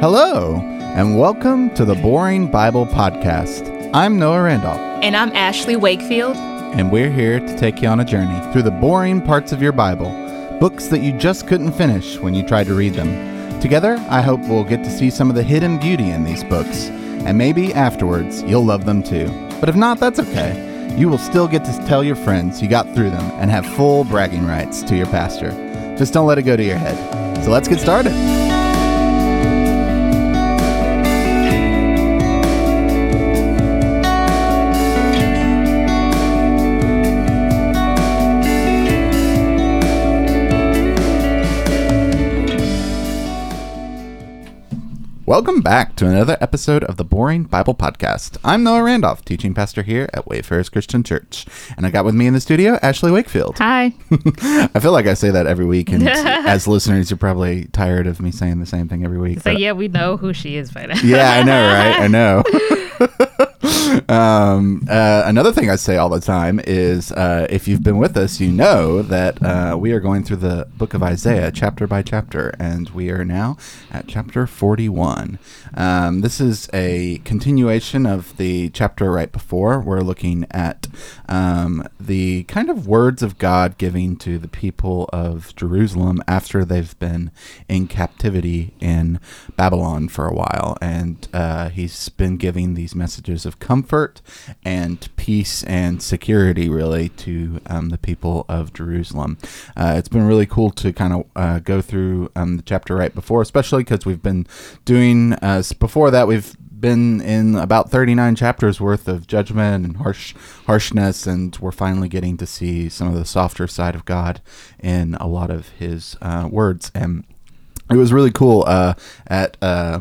Hello, and welcome to the Boring Bible Podcast. I'm Noah Randolph, And I'm Ashley Wakefield. and we're here to take you on a journey through the boring parts of your Bible, books that you just couldn't finish when you tried to read them. Together, I hope we'll get to see some of the hidden beauty in these books, and maybe afterwards you'll love them too. But if not, that's okay. You will still get to tell your friends you got through them and have full bragging rights to your pastor. Just don't let it go to your head. So let's get started. Welcome back to another episode of the Boring Bible Podcast. I'm Noah Randolph, teaching pastor here at Wayfarers Christian Church, and I got with me in the studio Ashley Wakefield. Hi. I feel like I say that every week, and as listeners, you're probably tired of me saying the same thing every week. So yeah, we know who she is by now. yeah, I know, right? I know. Um, uh, another thing I say all the time is uh, if you've been with us, you know that uh, we are going through the book of Isaiah chapter by chapter, and we are now at chapter 41. Um, this is a continuation of the chapter right before. We're looking at um, the kind of words of God giving to the people of Jerusalem after they've been in captivity in Babylon for a while. And uh, he's been giving these messages of comfort and peace and security, really, to um, the people of Jerusalem. Uh, it's been really cool to kind of uh, go through um, the chapter right before, especially because we've been doing, uh, before that, we've been in about 39 chapters worth of judgment and harsh harshness and we're finally getting to see some of the softer side of god in a lot of his uh, words and it was really cool uh, at uh,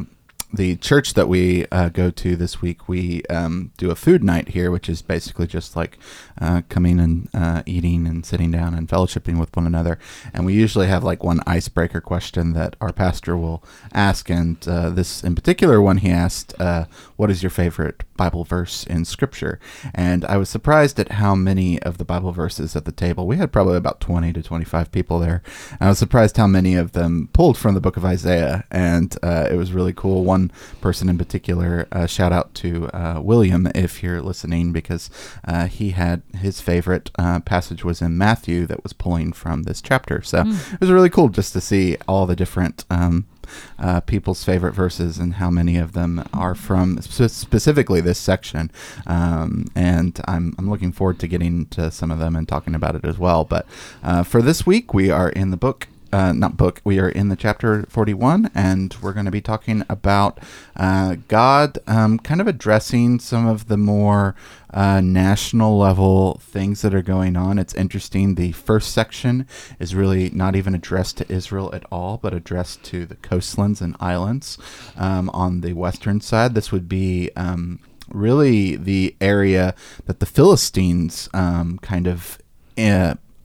the church that we uh, go to this week. We um, do a food night here, which is basically just like uh, coming and uh, eating and sitting down and fellowshipping with one another. And we usually have like one icebreaker question that our pastor will ask. And uh, this, in particular, one he asked, uh, "What is your favorite Bible verse in Scripture?" And I was surprised at how many of the Bible verses at the table. We had probably about twenty to twenty-five people there. And I was surprised how many of them pulled from the book of Isaiah, and uh, it was really cool. One person in particular, uh, shout out to uh, William if you're listening, because uh, he had his favorite uh, passage was in Matthew that was pulling from this chapter. So it was really cool just to see all the different. Um, uh, people's favorite verses and how many of them are from spe- specifically this section. Um, and I'm, I'm looking forward to getting to some of them and talking about it as well. But uh, for this week, we are in the book. Uh, not book. We are in the chapter 41, and we're going to be talking about uh, God um, kind of addressing some of the more uh, national level things that are going on. It's interesting. The first section is really not even addressed to Israel at all, but addressed to the coastlands and islands um, on the western side. This would be um, really the area that the Philistines um, kind of.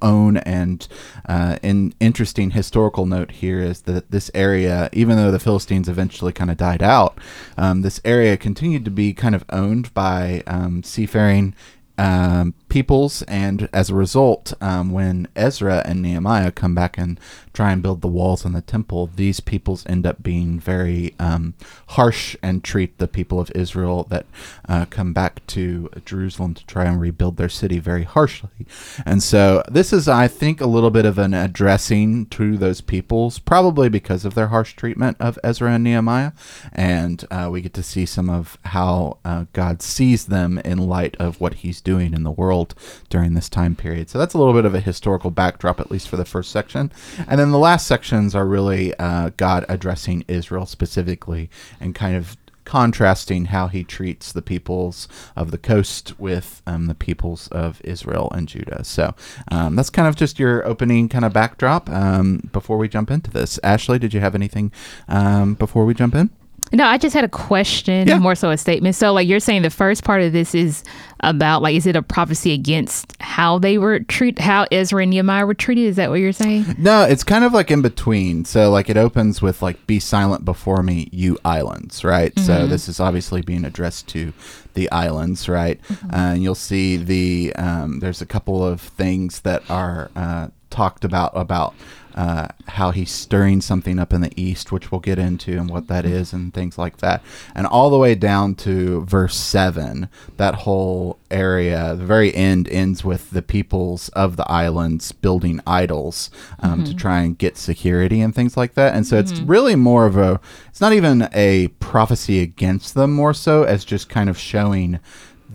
Own and uh, an interesting historical note here is that this area even though the philistines eventually kind of died out um, this area continued to be kind of owned by um, seafaring um, peoples, and as a result, um, when Ezra and Nehemiah come back and try and build the walls and the temple, these peoples end up being very um, harsh and treat the people of Israel that uh, come back to Jerusalem to try and rebuild their city very harshly. And so, this is, I think, a little bit of an addressing to those peoples, probably because of their harsh treatment of Ezra and Nehemiah. And uh, we get to see some of how uh, God sees them in light of what He's doing in the world during this time period. So that's a little bit of a historical backdrop, at least for the first section. And then the last sections are really uh, God addressing Israel specifically and kind of contrasting how he treats the peoples of the coast with um, the peoples of Israel and Judah. So um, that's kind of just your opening kind of backdrop um, before we jump into this. Ashley, did you have anything um, before we jump in? No, I just had a question, Yeah. more so a statement. So, like you're saying, the first part of this is about like, is it a prophecy against how they were treated, how Ezra and Nehemiah were treated? Is that what you're saying? No, it's kind of like in between. So like it opens with like "Be silent before me, you islands," right? So this is obviously being addressed to the islands, right? Uh, and you'll see the um, there's a couple of things that are uh, talked about about uh, how he's stirring something up in the east, which we'll get into and what that is and things like that. And all the way down to verse 7, that whole area, the very end ends with the peoples of the islands building idols um, Mm-hmm. to try and get security and things like that. And so it's really more of a, it's not even a prophecy against them more so as just kind of showing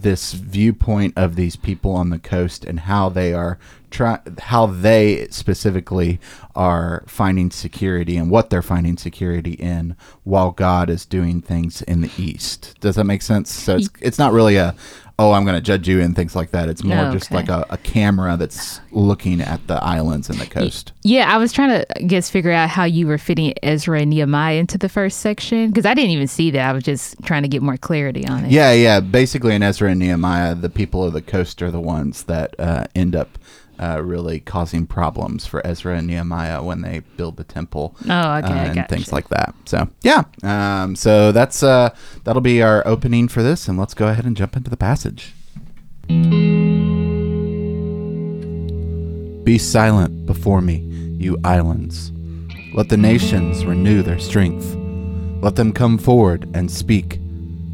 this viewpoint of these people on the coast and how they are try how they specifically are finding security and what they're finding security in while God is doing things in the east. Does that make sense? So it's it's not really a oh I'm going to judge you and things like that. It's more Oh, just like a, a camera that's looking at the islands and the coast. Yeah, I was trying to I guess figure out how you were fitting Ezra and Nehemiah into the first section because I didn't even see that. I was just trying to get more clarity on it. Yeah, yeah. Basically, in Ezra and Nehemiah, the people of the coast are the ones that uh, end up uh, really causing problems for Ezra and Nehemiah when they build the temple. Oh, okay, uh, and things like that. So yeah, um, so that's uh, that'll be our opening for this, and let's go ahead and jump into the passage. Be silent before me, you islands. Let the nations renew their strength. Let them come forward and speak.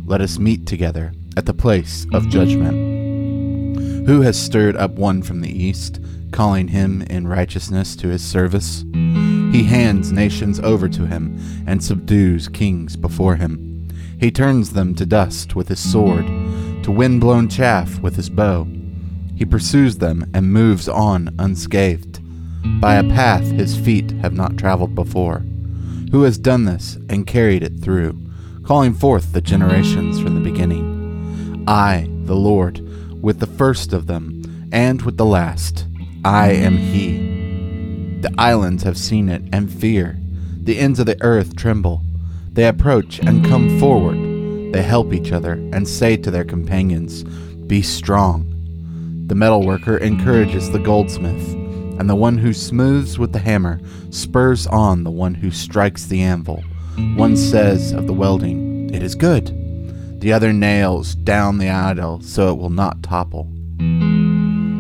Let us meet together at the place of judgment. Who has stirred up one from the east, calling him in righteousness to his service? He hands nations over to him and subdues kings before him. He turns them to dust with his sword, to wind-blown chaff with his bow. He pursues them and moves on unscathed. By a path his feet have not traveled before. Who has done this and carried it through, calling forth the generations from the beginning? I, the Lord, with the first of them, and with the last. I am He. The islands have seen it and fear. The ends of the earth tremble. They approach and come forward. They help each other and say to their companions, Be strong. The metalworker encourages the goldsmith, and the one who smooths with the hammer spurs on the one who strikes the anvil. One says of the welding, It is good. The other nails down the idol so it will not topple.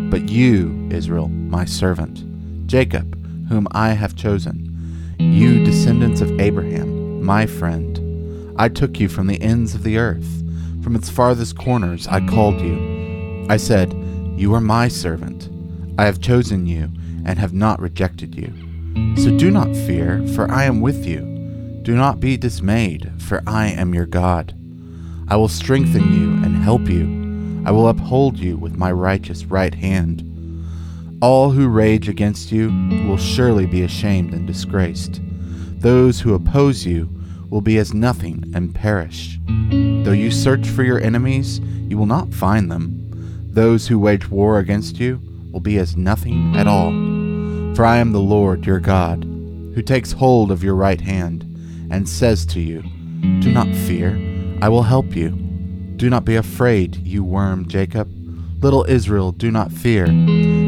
But you, Israel, my servant, Jacob, whom I have chosen, you descendants of Abraham, my friend, I took you from the ends of the earth. From its farthest corners I called you. I said, You are my servant. I have chosen you and have not rejected you. So do not fear, for I am with you. Do not be dismayed, for I am your God. I will strengthen you and help you. I will uphold you with my righteous right hand. All who rage against you will surely be ashamed and disgraced. Those who oppose you will be as nothing and perish. Though you search for your enemies, you will not find them. Those who wage war against you will be as nothing at all. For I am the Lord your God, who takes hold of your right hand and says to you, Do not fear, I will help you. Do not be afraid, you worm Jacob. Little Israel, do not fear,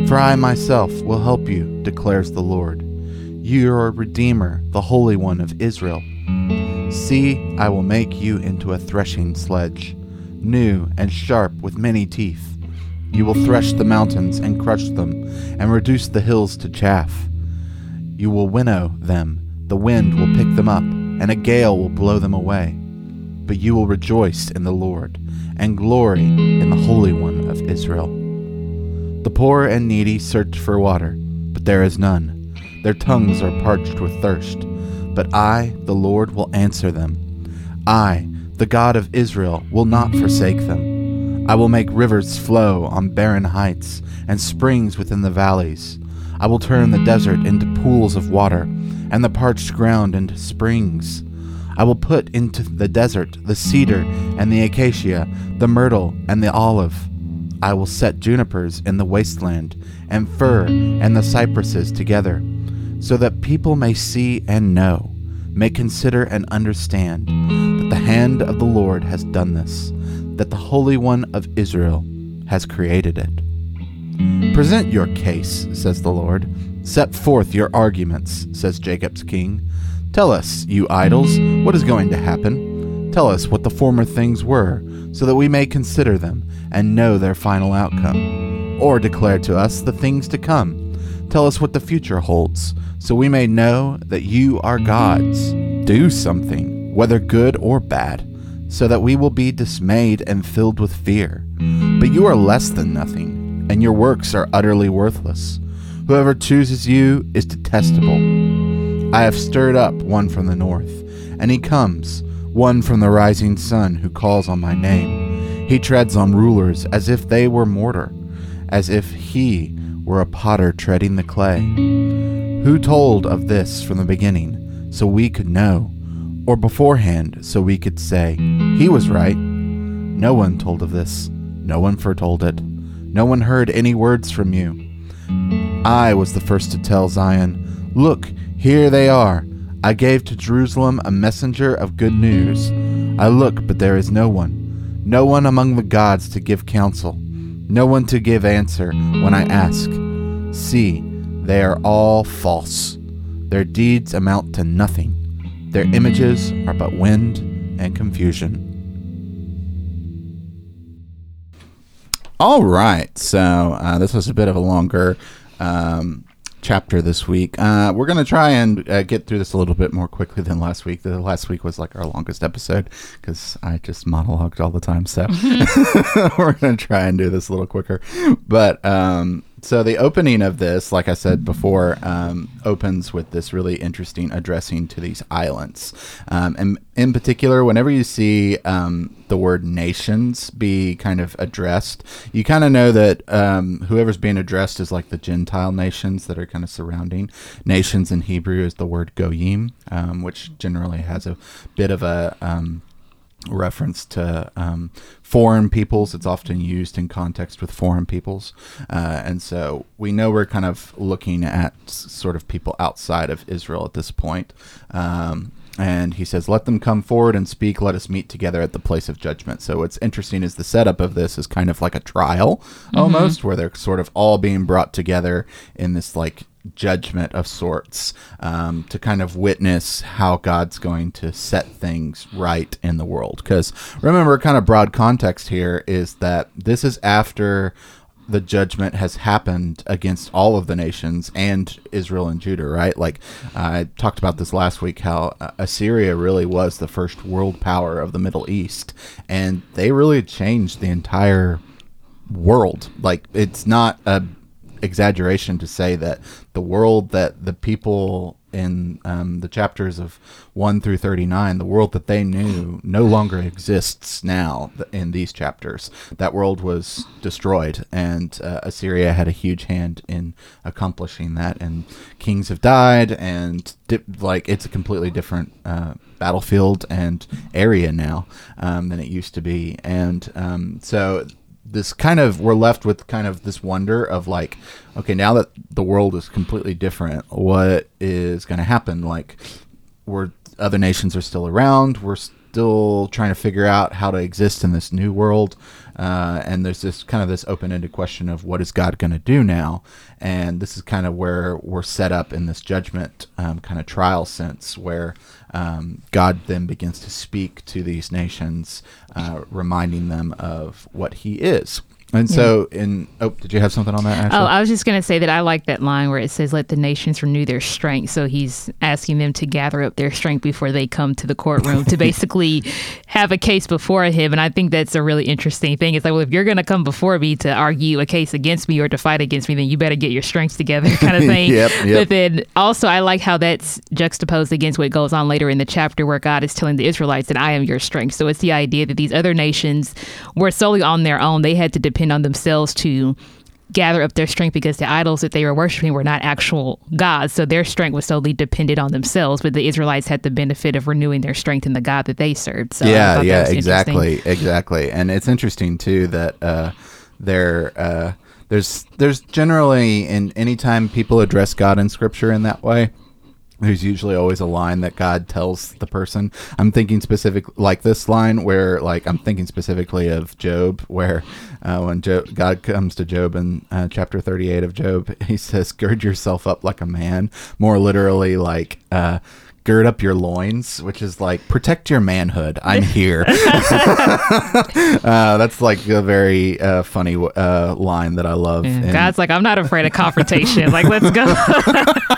for I myself will help you, declares the Lord. Your Redeemer, the Holy One of Israel. See, I will make you into a threshing sledge, new and sharp with many teeth. You will thresh the mountains and crush them, and reduce the hills to chaff. You will winnow them, the wind will pick them up, and a gale will blow them away. But you will rejoice in the Lord, and glory in the Holy One of Israel. The poor and needy search for water, but there is none. Their tongues are parched with thirst. But I, the Lord, will answer them. I, the God of Israel, will not forsake them. I will make rivers flow on barren heights and springs within the valleys. I will turn the desert into pools of water and the parched ground into springs. I will put into the desert the cedar and the acacia, the myrtle and the olive. I will set junipers in the wasteland, and fir and the cypresses together, so that people may see and know, may consider and understand that the hand of the Lord has done this, that the Holy One of Israel has created it. Present your case, says the Lord. Set forth your arguments, says Jacob's king. Tell us, you idols, what is going to happen. Tell us what the former things were, so that we may consider them and know their final outcome. Or declare to us the things to come. Tell us what the future holds, so we may know that you are gods. Do something, whether good or bad, so that we will be dismayed and filled with fear. But you are less than nothing, and your works are utterly worthless. Whoever chooses you is detestable. I have stirred up one from the north, and he comes, one from the rising sun who calls on my name. He treads on rulers as if they were mortar, as if he were a potter treading the clay. Who told of this from the beginning, so we could know, or beforehand, so we could say, He was right? No one told of this, no one foretold it, no one heard any words from you. I was the first to tell Zion, Look, here they are. I gave to Jerusalem a messenger of good news. I look, but there is no one, no one among the gods to give counsel, no one to give answer when I ask. See, they are all false. Their deeds amount to nothing. Their images are but wind and confusion. All right, so uh, this was a bit of a longer um, chapter this week. Uh, we're going to try and uh, get through this a little bit more quickly than last week. The last week was like our longest episode because I just monologued all the time. So we're going to try and do this a little quicker. But um, so the opening of this, like I said before, um, opens with this really interesting addressing to these islands, um, and in particular, whenever you see um, the word nations be kind of addressed, you kind of know that um, whoever's being addressed is like the Gentile nations that are kind of surrounding. Nations in Hebrew is the word goyim, um, which generally has a bit of a um, reference to um, foreign peoples. It's often used in context with foreign peoples. Uh, and so we know we're kind of looking at sort of people outside of Israel at this point. Um, and he says, Let them come forward and speak. Let us meet together at the place of judgment. So, what's interesting is the setup of this is kind of like a trial almost, where they're sort of all being brought together in this like judgment of sorts um, to kind of witness how God's going to set things right in the world. Because remember, kind of broad context here is that this is after the judgment has happened against all of the nations and Israel and Judah, right? Like I talked about this last week, how uh, Assyria really was the first world power of the Middle East, and they really changed the entire world. Like it's not a exaggeration to say that the world that the people in um, the chapters of 1 through 39 the world that they knew no longer exists now in these chapters. That world was destroyed and uh, assyria had a huge hand in accomplishing that and kings have died and like it's a completely different uh, battlefield and area now um, than it used to be. And um, so this kind of we're left with kind of this wonder of like okay now that the world is completely different what is going to happen? Like we're other nations are still around. We're still trying to figure out how to exist in this new world. Uh, and there's this kind of this open-ended question of what is god going to do now? And this is kind of where we're set up in this judgment um, kind of trial sense where um, God then begins to speak to these nations, uh, reminding them of what He is. And so, in oh, did you have something on that? Ashley? Oh, I was just going to say that I like that line where it says, "Let the nations renew their strength." So he's asking them to gather up their strength before they come to the courtroom to basically have a case before him. And I think that's a really interesting thing. It's like, well, if you're going to come before me to argue a case against me or to fight against me, then you better get your strengths together, kind of thing. Yep, yep. But then also, I like how that's juxtaposed against what goes on later in the chapter where God is telling the Israelites that I am your strength. So it's the idea that these other nations were solely on their own; they had to depend on themselves to gather up their strength because the idols that they were worshiping were not actual gods. So their strength was solely dependent on themselves. But the Israelites had the benefit of renewing their strength in the God that they served. So yeah, yeah, exactly, exactly. And it's interesting too that uh, there, uh, there's, there's generally in any time people address God in Scripture in that way. There's usually always a line that God tells the person. I'm thinking specific, like this line where, like, I'm thinking specifically of Job, where uh, when Job, God comes to Job in uh, chapter 38 of Job, he says, "Gird yourself up like a man." More literally, like uh, gird up your loins, which is like protect your manhood. I'm here. uh, that's like a very uh, funny uh, line that I love. And God's like, I'm not afraid of confrontation. like, let's go.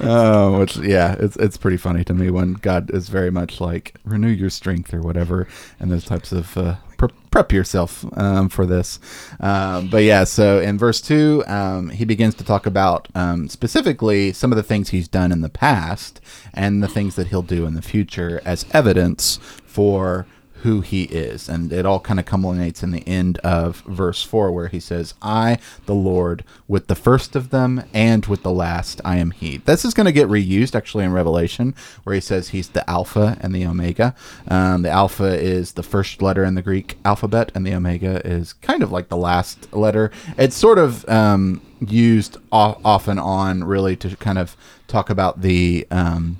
uh, which yeah, it's it's pretty funny to me when God is very much like renew your strength or whatever, and those types of uh, pre- prep yourself um, for this. Um, but yeah, so in verse two, um, he begins to talk about um, specifically some of the things he's done in the past and the things that he'll do in the future as evidence for who he is. And it all kind of culminates in the end of verse 4, where he says, I, the Lord, with the first of them and with the last, I am he. This is going to get reused actually in Revelation, where he says he's the Alpha and the Omega. Um, the Alpha is the first letter in the Greek alphabet, and the Omega is kind of like the last letter. It's sort of. Um, used off, off and on really to kind of talk about the um,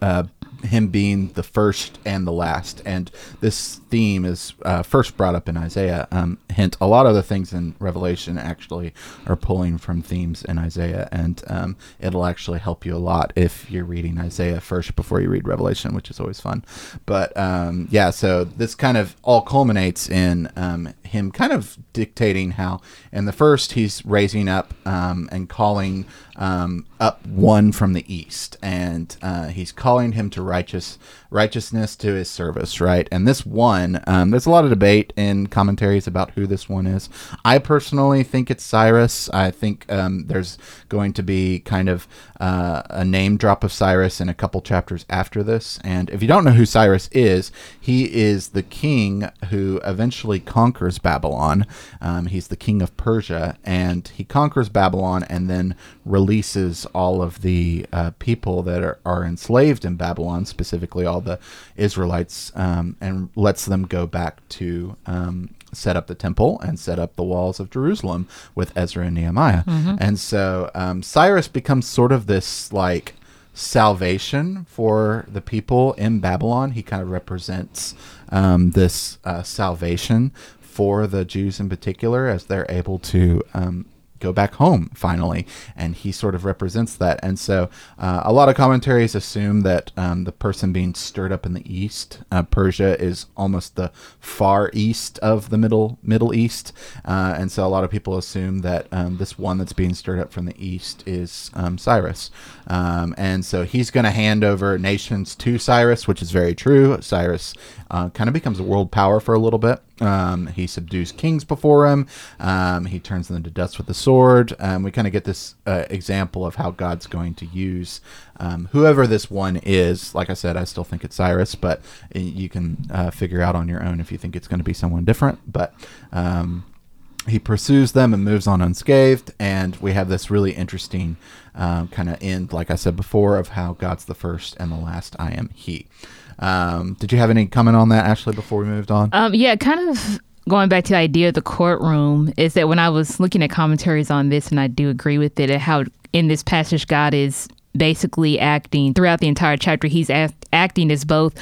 uh, him being the first and the last. And this theme is uh, first brought up in Isaiah. Um, hint, a lot of the things in Revelation actually are pulling from themes in Isaiah, and um, it'll actually help you a lot if you're reading Isaiah first before you read Revelation, which is always fun. But um, yeah, so this kind of all culminates in um, him kind of dictating how, in the first, he's raising up um, and calling um, up one from the east, and uh, he's calling him to righteous righteousness to his service, right? And this one, um, there's a lot of debate in commentaries about who this one is. I personally think it's Cyrus. I think um, there's going to be kind of uh, a name drop of Cyrus in a couple chapters after this. And if you don't know who Cyrus is, he is the king who eventually conquers Babylon. Um, he's the king of Persia, and he conquers Babylon and then releases all of the uh, people that are, are enslaved in Babylon, specifically all the Israelites, um, and lets them go back to um, set up the temple and set up the walls of Jerusalem with Ezra and Nehemiah. Mm-hmm. And so um, Cyrus becomes sort of this like salvation for the people in Babylon. He kind of represents um, this uh, salvation for the Jews in particular as they're able to um, go back home finally. And he sort of represents that. And so uh, a lot of commentaries assume that um, the person being stirred up in the east uh, persia is almost the far east of the middle middle east. Uh, and so a lot of people assume that um, this one that's being stirred up from the east is um, cyrus. Um, and so he's going to hand over nations to cyrus which is very true. Cyrus uh, kind of becomes a world power for a little bit um, he subdues kings before him. Um, he turns them to dust with the sword. Um, we kind of get this uh, example of how God's going to use um, whoever this one is. Like I said, I still think it's Cyrus, but you can uh, figure out on your own if you think it's going to be someone different. But um, he pursues them and moves on unscathed. And we have this really interesting uh, kind of end, like I said before, of how God's the first and the last. I am He. Um, did you have any comment on that, Ashley, before we moved on? Um, yeah, kind of going back to the idea of the courtroom is that when I was looking at commentaries on this, and I do agree with it, how in this passage God is basically acting throughout the entire chapter. He's act- acting as both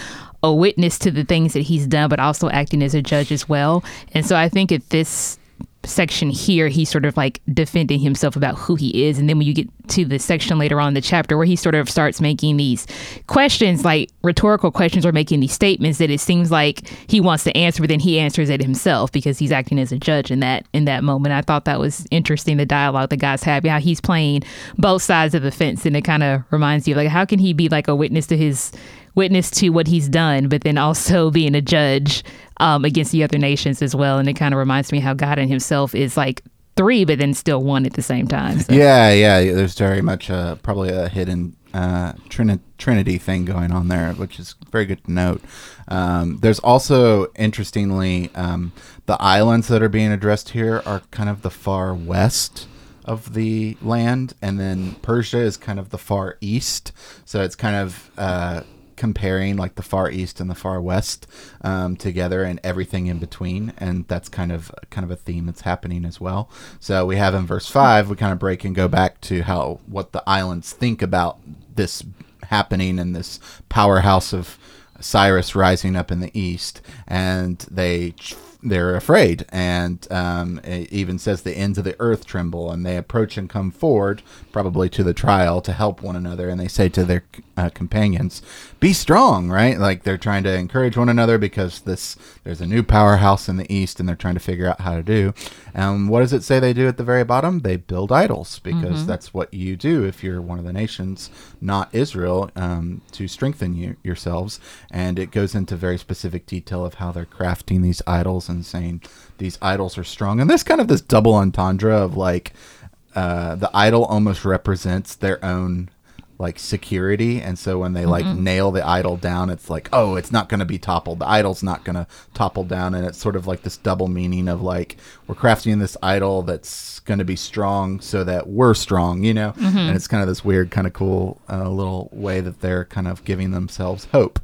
a witness to the things that he's done, but also acting as a judge as well. And so I think at this section here, he's sort of like defending himself about who he is. And then when you get to the section later on in the chapter where he sort of starts making these questions, like rhetorical questions, or making these statements that it seems like he wants to answer, but then he answers it himself because he's acting as a judge in that in that moment. I thought that was interesting, the dialogue the guys have, how he's playing both sides of the fence, and it kind of reminds you like how can he be like a witness to his witness to what he's done, but then also being a judge um, against the other nations as well. And it kind of reminds me how God in Himself is like three, but then still one at the same time. So. Yeah, yeah. There's very much uh, probably a hidden uh, Trini- Trinity thing going on there, which is very good to note. Um, there's also, interestingly, um, the islands that are being addressed here are kind of the far west of the land, and then Persia is kind of the far east. So it's kind of uh, comparing like the far east and the far west um, together and everything in between and that's kind of kind of a theme that's happening as well. So we have in verse 5 we kind of break and go back to how what the islands think about this happening and this powerhouse of cyrus rising up in the east and they they're afraid, and um, it even says the ends of the earth tremble, and they approach and come forward, probably to the trial, to help one another, and they say to their uh, companions, "Be strong!" Right? Like they're trying to encourage one another because this there's a new powerhouse in the east, and they're trying to figure out how to do. And what does it say they do at the very bottom? They build idols because Mm-hmm. that's what you do if you're one of the nations, not Israel, um, to strengthen you yourselves. And it goes into very specific detail of how they're crafting these idols and saying these idols are strong. And there's kind of this double entendre of like uh, the idol almost represents their own like security. And so when they like nail the idol down it's like oh it's not going to be toppled. The idol's not going to topple down. And it's sort of like this double meaning of like we're crafting this idol that's going to be strong so that we're strong you know? And it's kind of this weird kind of cool uh, little way that they're kind of giving themselves hope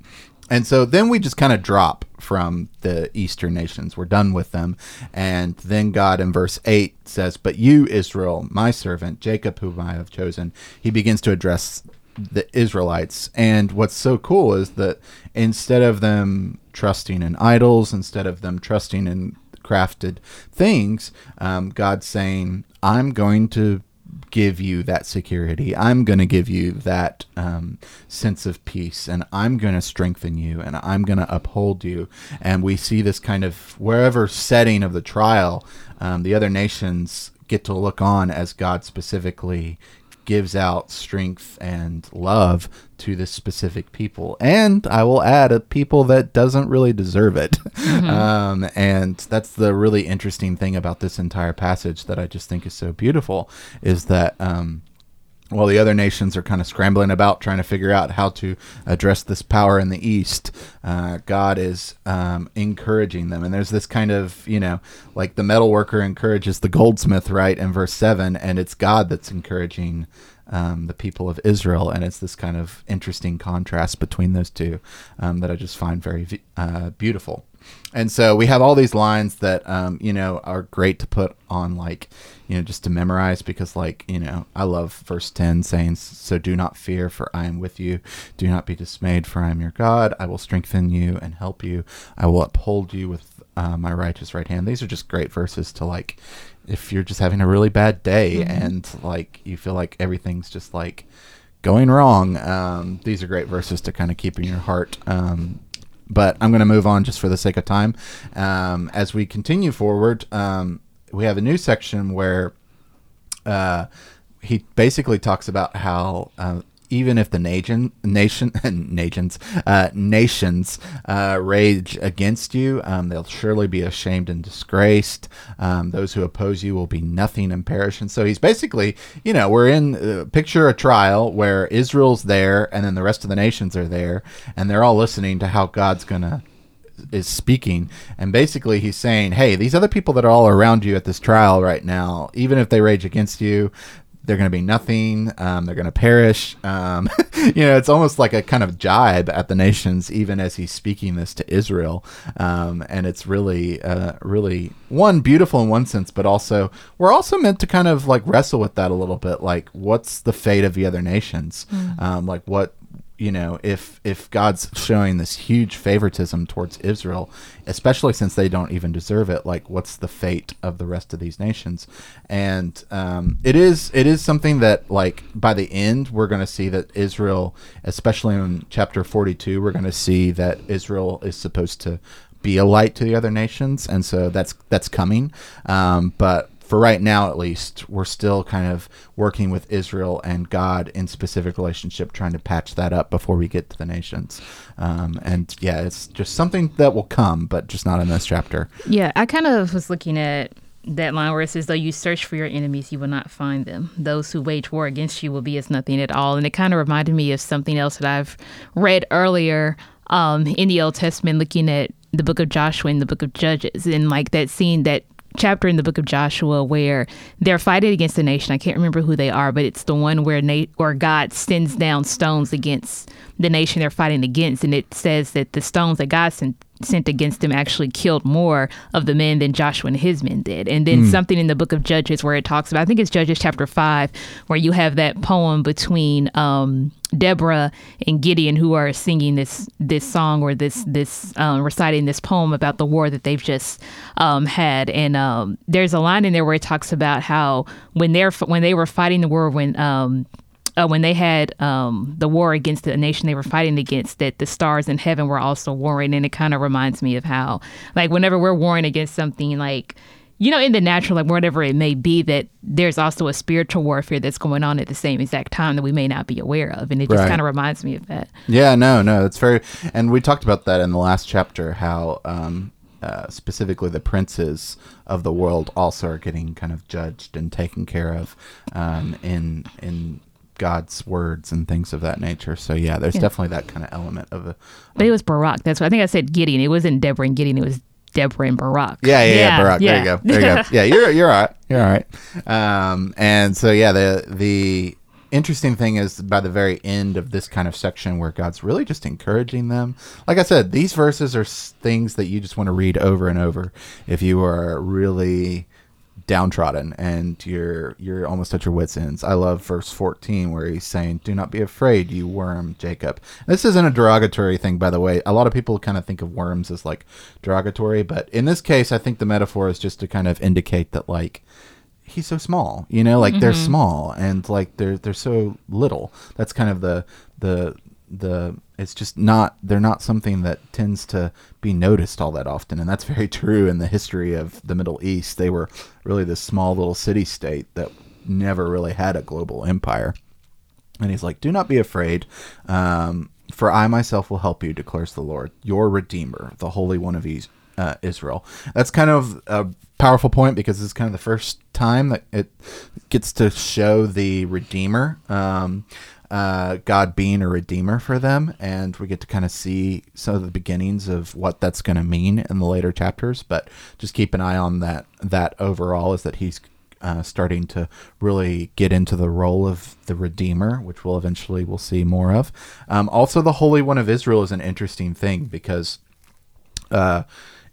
and so then we just kind of drop from the eastern nations. We're done with them. And then God in verse 8 says, But you, Israel, my servant, Jacob, whom I have chosen, he begins to address the Israelites. And what's so cool is that instead of them trusting in idols, instead of them trusting in crafted things, um, God's saying, I'm going to give you that security. I'm going to give you that um, sense of peace, and I'm going to strengthen you, and I'm going to uphold you. And we see this kind of wherever setting of the trial, um, the other nations get to look on as God specifically gives out strength and love to this specific people. And i will add a people that doesn't really deserve it. Um, and that's the really interesting thing about this entire passage that i just think is so beautiful is that um, while the other nations are kind of scrambling about trying to figure out how to address this power in the east, uh, God is um, encouraging them. And there's this kind of, you know, like the metal worker encourages the goldsmith, right, in verse 7, and it's God that's encouraging um, the people of Israel. And it's this kind of interesting contrast between those two um, that I just find very uh, beautiful. And so we have all these lines that, um, you know, are great to put on, like, you know, just to memorize because, like, you know, I love verse 10 saying, So do not fear, for I am with you. Do not be dismayed, for I am your God. I will strengthen you and help you. I will uphold you with uh, my righteous right hand. These are just great verses to, like, if you're just having a really bad day and, like, you feel like everything's just, like, going wrong. Um, these are great verses to kind of keep in your heart. Um, but I'm going to move on just for the sake of time. Um, as we continue forward, um, we have a new section where uh, he basically talks about how uh, even if the nation, nation, nations, uh, nations uh, rage against you, um, they'll surely be ashamed and disgraced. Um, those who oppose you will be nothing and perish. And so he's basically, you know, we're in uh, picture a trial where Israel's there, and then the rest of the nations are there, and they're all listening to how God's gonna is speaking and basically he's saying hey these other people that are all around you at this trial right now even if they rage against you they're going to be nothing um, they're going to perish um, you know it's almost like a kind of jibe at the nations even as he's speaking this to israel. Um, and it's really uh, really one beautiful in one sense but also we're also meant to kind of like wrestle with that a little bit. Like what's the fate of the other nations? Um, like what you know, if if God's showing this huge favoritism towards Israel, especially since they don't even deserve it, like what's the fate of the rest of these nations? And um, it is it is something that like by the end we're going to see that Israel, especially in chapter forty two, we're going to see that Israel is supposed to be a light to the other nations, and so that's that's coming. Um, but for right now at least we're still kind of working with israel and god in specific relationship trying to patch that up before we get to the nations um, and yeah it's just something that will come but just not in this chapter Yeah, I kind of was looking at that line where it says, Though you search for your enemies, you will not find them. Those who wage war against you will be as nothing at all. And it kind of reminded me of something else that I've read earlier um, in the Old Testament, looking at the book of Joshua and the book of Judges, and like that scene that chapter in the book of Joshua where they're fighting against a nation. I can't remember who they are, but it's the one where Na- or God sends down stones against the nation they're fighting against, and it says that the stones that God sent sent against them actually killed more of the men than Joshua and his men did. And then something in the book of Judges where it talks about, I think it's Judges chapter five, where you have that poem between um, Deborah and Gideon who are singing this this song or this this um, reciting this poem about the war that they've just um, had. And um, there's a line in there where it talks about how when they're when they were fighting the war when um, uh, when they had um, the war against the nation they were fighting against, that the stars in heaven were also warring. And it kind of reminds me of how, like, whenever we're warring against something, like, you know, in the natural, like whatever it may be, that there's also a spiritual warfare that's going on at the same exact time that we may not be aware of. And it just Right. kind of reminds me of that. Yeah, no, no, it's very, and we talked about that in the last chapter. How um, uh, specifically the princes of the world also are getting kind of judged and taken care of um, in in God's words and things of that nature. So yeah, there's definitely that kind of element of a. But it was Barak. That's what I think I said Gideon. It wasn't Deborah and Gideon. It was Deborah and Barak. Yeah, yeah, yeah, Barak. yeah. There you go. There you go. Yeah, you're you're all right. You're all right. Um, and so yeah, the the interesting thing is by the very end of this kind of section where God's really just encouraging them. Like I said, these verses are things that you just want to read over and over if you are really downtrodden and you're you're almost at your wits ends. I love verse 14 where he's saying, "Do not be afraid, you worm, Jacob." This isn't a derogatory thing by the way. A lot of people kind of think of worms as like derogatory, but in this case I think the metaphor is just to kind of indicate that like he's so small, you know, like they're mm-hmm. small and like they're they're so little. That's kind of the the the it's just not they're not something that tends to be noticed all that often and that's very true in the history of the Middle East. They were really this small little city state that never really had a global empire. And he's like, Do not be afraid, um, for I myself will help you, declares the Lord, your Redeemer, the Holy One of Is- uh, Israel. That's kind of a powerful point because it's kind of the first time that it gets to show the Redeemer. Um, uh, God being a redeemer for them, and we get to kind of see some of the beginnings of what that's going to mean in the later chapters. But just keep an eye on that. That overall is that he's uh, starting to really get into the role of the Redeemer, which we'll eventually we'll see more of. Um, also, the Holy One of Israel is an interesting thing because uh,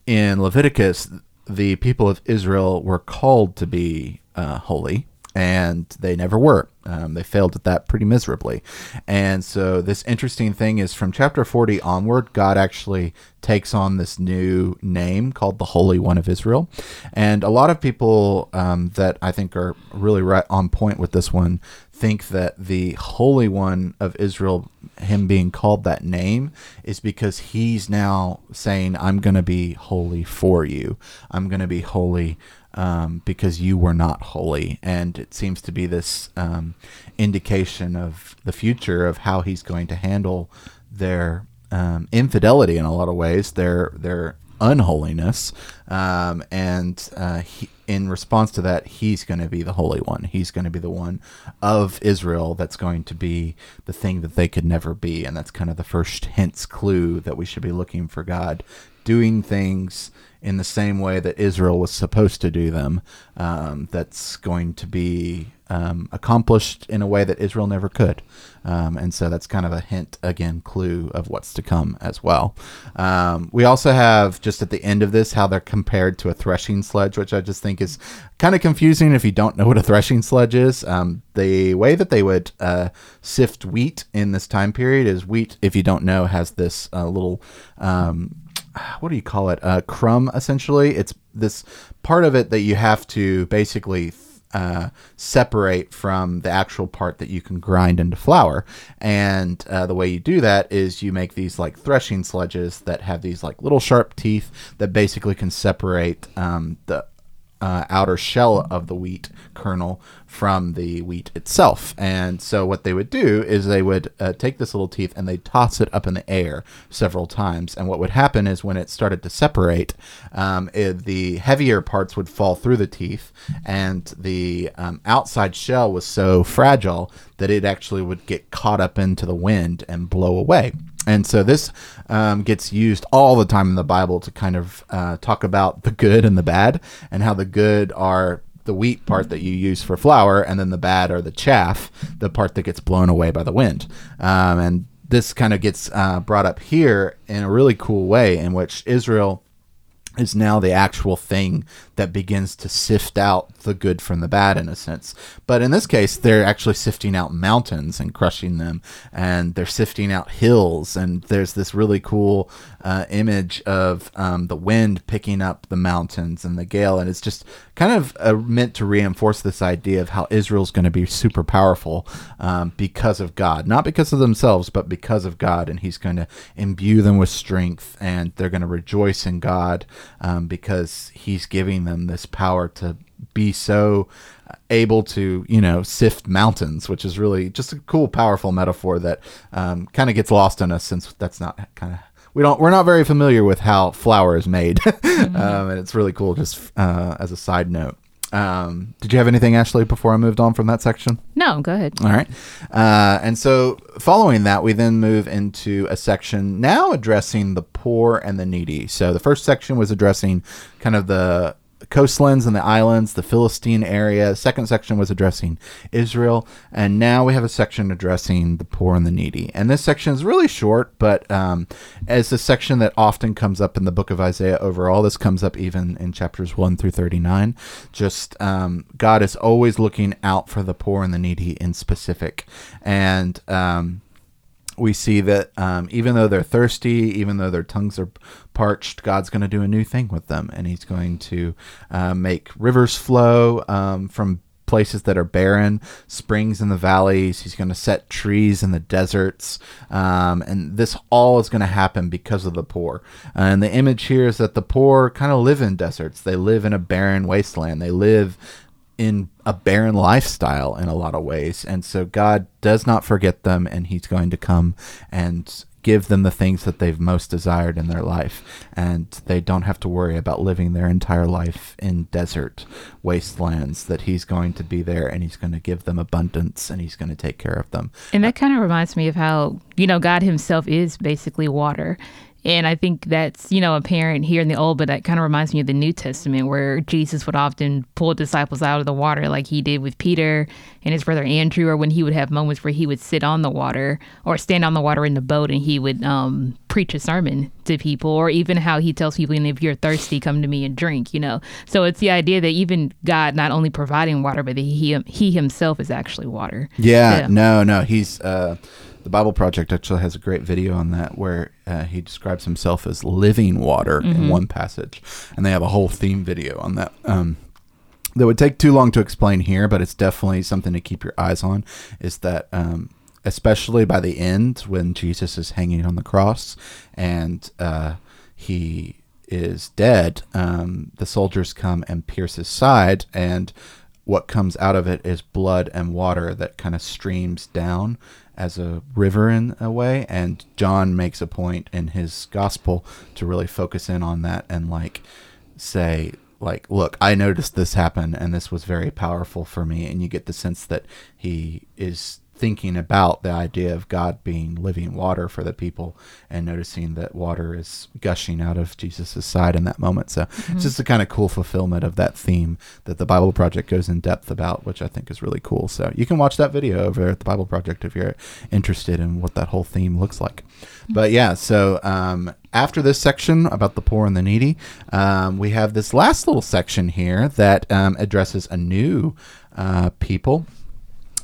in Leviticus, the people of Israel were called to be uh, holy, and they never were. Um, they failed at that pretty miserably. And so, this interesting thing is from chapter 40 onward, God actually takes on this new name called the Holy One of Israel. And a lot of people um, that I think are really right on point with this one think that the Holy One of Israel, him being called that name, is because he's now saying, I'm going to be holy for you. I'm going to be holy um, because you were not holy. And it seems to be this um, indication of the future of how he's going to handle their um, infidelity in a lot of ways, their, their unholiness. Um, and uh, he, in response to that, he's going to be the Holy One. He's going to be the one of Israel that's going to be the thing that they could never be. And that's kind of the first hints, clue that we should be looking for God doing things in the same way that Israel was supposed to do them. Um, that's going to be um, accomplished in a way that Israel never could. Um, and so that's kind of a hint, again, clue of what's to come as well. Um, we also have just at the end of this how they're compared to a threshing sledge, which I just think is kind of confusing if you don't know what a threshing sledge is. Um, the way that they would uh, sift wheat in this time period is wheat, if you don't know, has this uh, little. Um, what do you call it? A crumb, essentially. It's this part of it that you have to basically uh, separate from the actual part that you can grind into flour. And uh, the way you do that is you make these like threshing sledges that have these like little sharp teeth that basically can separate um, the uh, outer shell of the wheat kernel from the wheat itself. And so what they would do is they would uh, take this little teeth and they toss it up in the air several times. And what would happen is when it started to separate, um, it, the heavier parts would fall through the teeth, and the um, outside shell was so fragile that it actually would get caught up into the wind and blow away. And so this um, gets used all the time in the Bible to kind of uh, talk about the good and the bad, and how the good are the wheat part that you use for flour, and then the bad are the chaff, the part that gets blown away by the wind. Um, and this kind of gets uh, brought up here in a really cool way, in which Israel is now the actual thing that begins to sift out the good from the bad in a sense. But in this case, they're actually sifting out mountains and crushing them, and they're sifting out hills. And there's this really cool uh, image of um, the wind picking up the mountains and the gale, and it's just kind of uh, meant to reinforce this idea of how Israel's going to be super powerful um, because of God, not because of themselves, but because of God, and He's going to imbue them with strength, and they're going to rejoice in God um, because He's giving them this power to be so able to you know sift mountains which is really just a cool powerful metaphor that um, kind of gets lost in us since that's not kind of we don't we're not very familiar with how flour is made mm-hmm. um, and it's really cool just uh, as a side note um, did you have anything, Ashley, before I moved on from that section? No, go ahead. All right. Uh, and so, following that, we then move into a section now addressing the poor and the needy. So, the first section was addressing kind of the coastlands and the islands, the Philistine area. Second section was addressing Israel, and now we have a section addressing the poor and the needy. And this section is really short, but um, as a section that often comes up in the book of Isaiah overall, this comes up even in chapters one through thirty-nine. Just um, God is always looking out for the poor and the needy in specific, and um, we see that um, even though they're thirsty, even though their tongues are parched, God's going to do a new thing with them, and He's going to uh, make rivers flow um, from places that are barren, springs in the valleys. He's going to set trees in the deserts, um, and this all is going to happen because of the poor. and the image here is that the poor kind of live in deserts. They live in a barren wasteland. They live in a barren lifestyle in a lot of ways. And so God does not forget them, and He's going to come and give them the things that they've most desired in their life. And they don't have to worry about living their entire life in desert wastelands, that He's going to be there and He's going to give them abundance and He's going to take care of them. And that kind of reminds me of how, you know, God Himself is basically water. And I think that's, you know, apparent here in the Old, but that kind of reminds me of the New Testament where Jesus would often pull disciples out of the water like he did with Peter and his brother Andrew, or when he would have moments where he would sit on the water or stand on the water in the boat and he would um, preach a sermon to people, or even how he tells people, if you're thirsty, come to me and drink, you know. So it's the idea that even God not only providing water, but that he, he himself is actually water. Yeah, yeah. no, no. He's, uh, the Bible Project actually has a great video on that where uh, he describes himself as living water mm-hmm. in one passage, and they have a whole theme video on that. Um, that would take too long to explain here, but it's definitely something to keep your eyes on. Is that um, especially by the end when Jesus is hanging on the cross and uh, he is dead, um, the soldiers come and pierce his side, and what comes out of it is blood and water that kind of streams down as a river in a way and john makes a point in his gospel to really focus in on that and like say like look i noticed this happen and this was very powerful for me and you get the sense that he is thinking about the idea of God being living water for the people and noticing that water is gushing out of Jesus' side in that moment. So mm-hmm. it's just a kind of cool fulfillment of that theme that the Bible Project goes in depth about, which I think is really cool. So you can watch that video over at the Bible Project if you're interested in what that whole theme looks like. Mm-hmm. But yeah, so um, after this section about the poor and the needy, um, we have this last little section here that um, addresses a new uh, people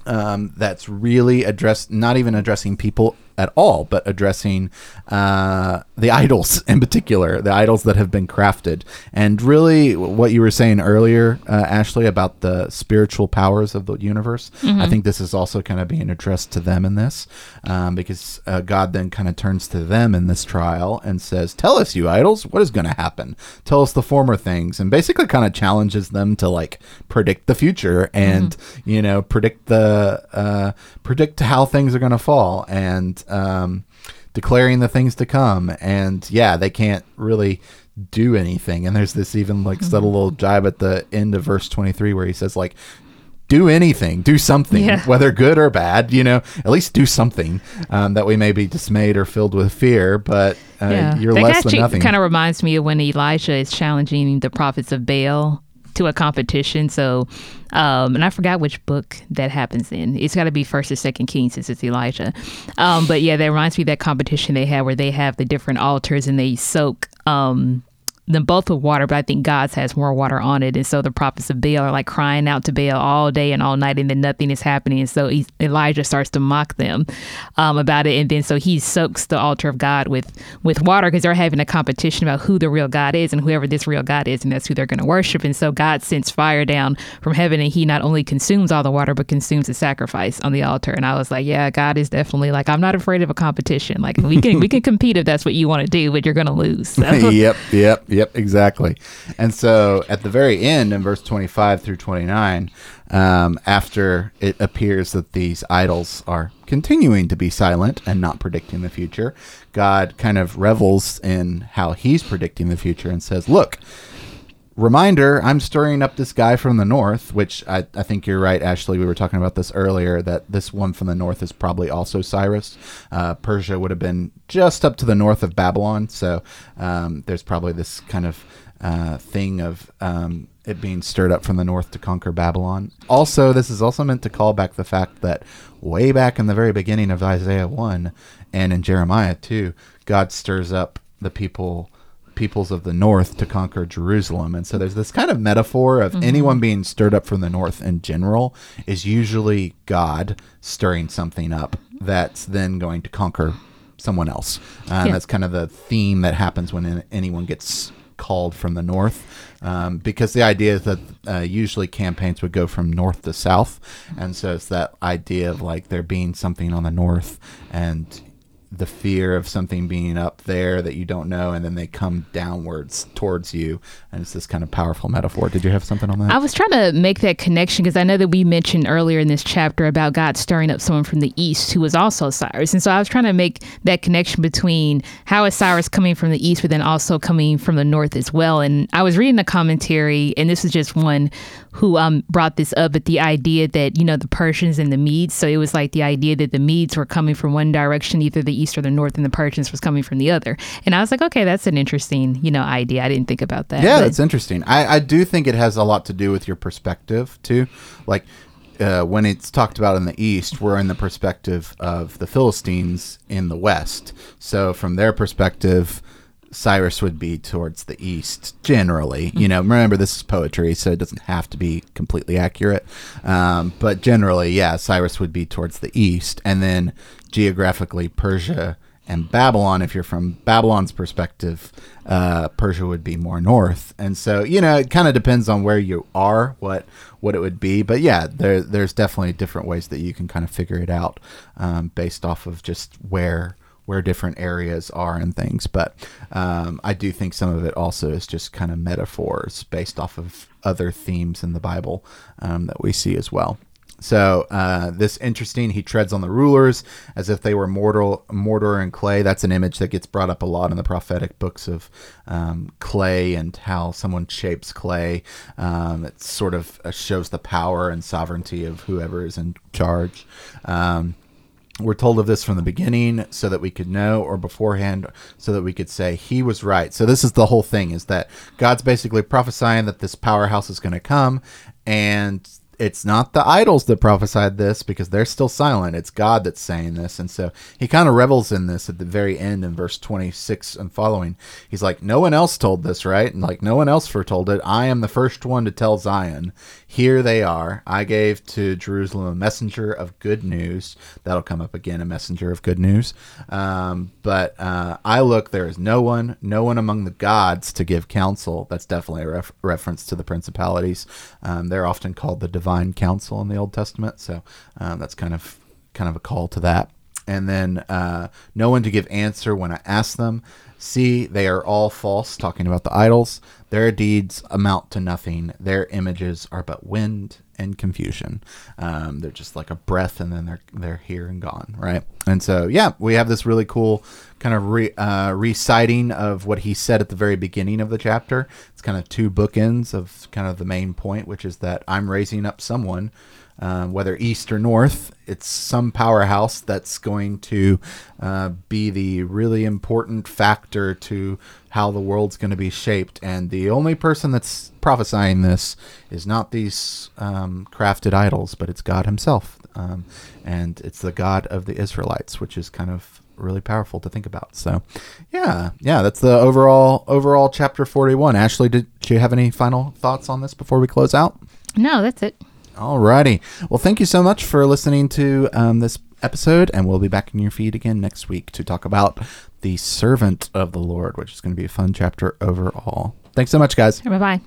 um, that's really addressed, not even addressing people at all, but addressing uh, the idols in particular, the idols that have been crafted. And really, what you were saying earlier, uh, Ashley, about the spiritual powers of the universe, mm-hmm. I think this is also kind of being addressed to them in this, um, because uh, God then kind of turns to them in this trial and says, Tell us, you idols, what is going to happen? Tell us the former things, and basically kind of challenges them to like predict the future and, mm-hmm. you know, predict the, uh, predict how things are going to fall. And, um, declaring the things to come. And yeah, they can't really do anything. And there's this even like mm-hmm. subtle little jibe at the end of verse 23 where he says like, do anything, do something, yeah. whether good or bad, you know, at least do something um, that we may be dismayed or filled with fear, but uh, yeah. you're that less than nothing. kind of reminds me of when Elijah is challenging the prophets of Baal to a competition. So, um, and I forgot which book that happens in. It's got to be First or Second Kings since it's Elijah. Um, but yeah, that reminds me of that competition they had where they have the different altars and they soak um, them both with water, but I think God's has more water on it. And so the prophets of Baal are like crying out to Baal all day and all night, and then nothing is happening. And so he, Elijah starts to mock them um, about it, and then so he soaks the altar of God with with water because they're having a competition about who the real God is and whoever this real God is, and that's who they're going to worship. And so God sends fire down from heaven, and He not only consumes all the water but consumes the sacrifice on the altar. And I was like, yeah, God is definitely like I'm not afraid of a competition. Like we can we can compete if that's what you want to do, but you're going to lose. So. yep, yep, yep, exactly. And so at the very end, in verse 25 through 29, um, after it appears that these idols are continuing to be silent and not predicting the future, God kind of revels in how He's predicting the future and says, "Look." Reminder i'm stirring up this guy from the north which I, I think you're right ashley. We were talking about this earlier that this one from the north is probably also cyrus. Uh, persia would have been just up to the north of babylon. So um, there's probably this kind of uh, thing of um, it being stirred up from the north to conquer babylon. Also this is also meant to call back the fact that way back in the very beginning of isaiah 1 and in jeremiah 2 god stirs up the people peoples of the north to conquer Jerusalem. And so there's this kind of metaphor of mm-hmm. anyone being stirred up from the north in general is usually God stirring something up that's then going to conquer someone else. Um, yeah. That's kind of the theme that happens when anyone gets called from the north. Um, because the idea is that uh, usually campaigns would go from north to south. And so it's that idea of like there being something on the north and the fear of something being up there that you don't know, and then they come downwards towards you, and it's this kind of powerful metaphor. Did you have something on that? I was trying to make that connection because I know that we mentioned earlier in this chapter about God stirring up someone from the east who was also Cyrus, and so I was trying to make that connection between how is Cyrus coming from the east, but then also coming from the north as well. And I was reading the commentary, and this is just one who um brought this up, but the idea that you know the Persians and the Medes, so it was like the idea that the Medes were coming from one direction, either the east or the north, and the Persians was coming from the other. And I was like, okay, that's an interesting, you know, idea. I didn't think about that. Yeah, but. that's interesting. I, I do think it has a lot to do with your perspective too. Like uh, when it's talked about in the east, we're in the perspective of the Philistines in the west. So from their perspective, Cyrus would be towards the east generally. You know, remember this is poetry, so it doesn't have to be completely accurate. Um, but generally, yeah, Cyrus would be towards the east, and then geographically, Persia and Babylon. If you're from Babylon's perspective, uh, Persia would be more north, and so you know it kind of depends on where you are, what what it would be. But yeah, there there's definitely different ways that you can kind of figure it out um, based off of just where where different areas are and things. But um, I do think some of it also is just kind of metaphors based off of other themes in the Bible um, that we see as well. So uh, this interesting. He treads on the rulers as if they were mortal, mortar and clay. That's an image that gets brought up a lot in the prophetic books of um, clay and how someone shapes clay. Um, it sort of uh, shows the power and sovereignty of whoever is in charge. Um, we're told of this from the beginning so that we could know or beforehand so that we could say he was right so this is the whole thing is that god's basically prophesying that this powerhouse is going to come and it's not the idols that prophesied this because they're still silent. It's God that's saying this. And so he kind of revels in this at the very end in verse 26 and following. He's like, No one else told this, right? And like, no one else foretold it. I am the first one to tell Zion. Here they are. I gave to Jerusalem a messenger of good news. That'll come up again, a messenger of good news. Um, but uh, I look, there is no one, no one among the gods to give counsel. That's definitely a ref- reference to the principalities. Um, they're often called the divine council in the Old Testament. So um, that's kind of kind of a call to that. And then uh, no one to give answer when I ask them. See, they are all false, talking about the idols. Their deeds amount to nothing. Their images are but wind and confusion. Um, they're just like a breath, and then they're they're here and gone, right? And so, yeah, we have this really cool kind of re, uh, reciting of what he said at the very beginning of the chapter. It's kind of two bookends of kind of the main point, which is that I'm raising up someone um, whether east or north. It's some powerhouse that's going to uh, be the really important factor to how the world's going to be shaped. And the only person that's prophesying this is not these um, crafted idols, but it's God Himself. Um, and it's the God of the Israelites, which is kind of really powerful to think about. So, yeah, yeah, that's the overall overall chapter forty one. Ashley, did, did you have any final thoughts on this before we close out? No, that's it. Alrighty. Well, thank you so much for listening to um, this episode, and we'll be back in your feed again next week to talk about the servant of the Lord, which is going to be a fun chapter overall. Thanks so much, guys. Bye bye.